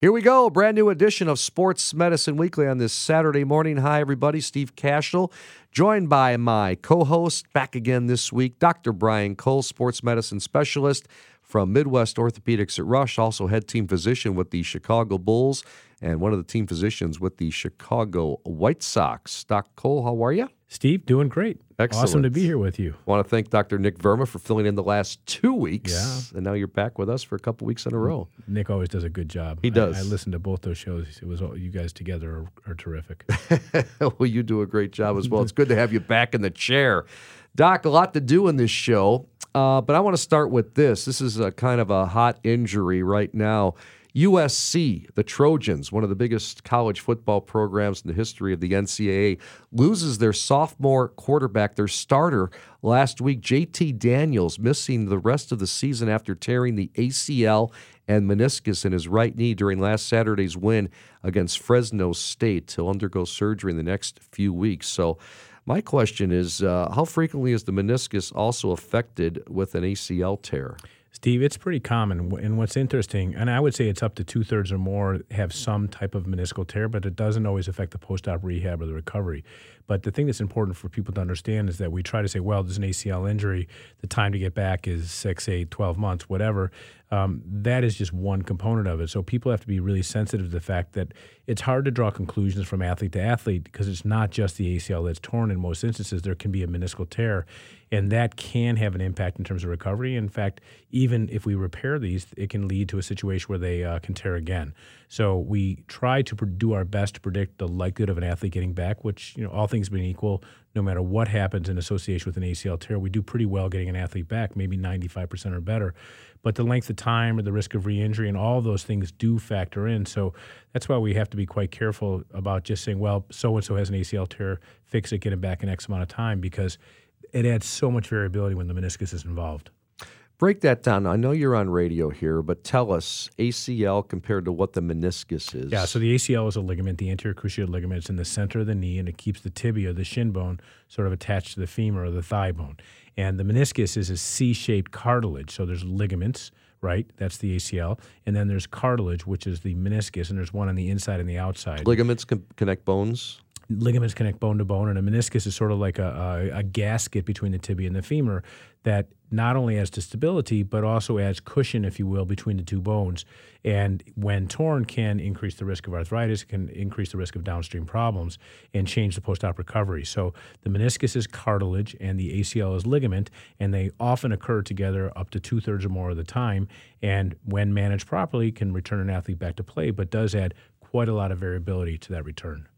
Here we go. Brand new edition of Sports Medicine Weekly on this Saturday morning. Hi, everybody. Steve Kashul, joined by my co host, back again this week, Dr. Brian Cole, sports medicine specialist from Midwest Orthopedics at Rush, also head team physician with the Chicago Bulls and one of the team physicians with the Chicago White Sox. Doc Cole, how are you? Steve, doing great. Excellent. Awesome to be here with you. I want to thank Dr. Nick Verma for filling in the last two weeks. Yeah. And now you're back with us for a couple weeks in a row. Nick always does a good job. He does. I, I listened to both those shows. It was all, you guys together are, are terrific. well, you do a great job as well. It's good to have you back in the chair. Doc, a lot to do in this show, uh, but I want to start with this. This is a kind of a hot injury right now. USC, the Trojans, one of the biggest college football programs in the history of the NCAA, loses their sophomore quarterback, their starter, last week. JT Daniels missing the rest of the season after tearing the ACL and meniscus in his right knee during last Saturday's win against Fresno State. He'll undergo surgery in the next few weeks. So, my question is uh, how frequently is the meniscus also affected with an ACL tear? Steve, it's pretty common. And what's interesting, and I would say it's up to two thirds or more have some type of meniscal tear, but it doesn't always affect the post op rehab or the recovery. But the thing that's important for people to understand is that we try to say, well, there's an ACL injury, the time to get back is six, eight, 12 months, whatever. Um, that is just one component of it. So people have to be really sensitive to the fact that it's hard to draw conclusions from athlete to athlete because it's not just the ACL that's torn. In most instances, there can be a meniscal tear, and that can have an impact in terms of recovery. In fact, even if we repair these, it can lead to a situation where they uh, can tear again. So we try to do our best to predict the likelihood of an athlete getting back, which you know all things being equal, no matter what happens in association with an ACL tear, we do pretty well getting an athlete back, maybe 95% or better. But the length of time or the risk of re-injury and all those things do factor in. So that's why we have to be quite careful about just saying, well, so and so has an ACL tear, fix it, get him back in X amount of time, because it adds so much variability when the meniscus is involved. Break that down. I know you're on radio here, but tell us ACL compared to what the meniscus is. Yeah, so the ACL is a ligament, the anterior cruciate ligament. It's in the center of the knee, and it keeps the tibia, the shin bone, sort of attached to the femur or the thigh bone. And the meniscus is a C-shaped cartilage. So there's ligaments, right? That's the ACL, and then there's cartilage, which is the meniscus, and there's one on the inside and the outside. Ligaments can connect bones. Ligaments connect bone to bone, and a meniscus is sort of like a, a, a gasket between the tibia and the femur that not only adds to stability but also adds cushion, if you will, between the two bones. And when torn, can increase the risk of arthritis, can increase the risk of downstream problems, and change the post-op recovery. So the meniscus is cartilage, and the ACL is ligament, and they often occur together up to two thirds or more of the time. And when managed properly, can return an athlete back to play, but does add quite a lot of variability to that return.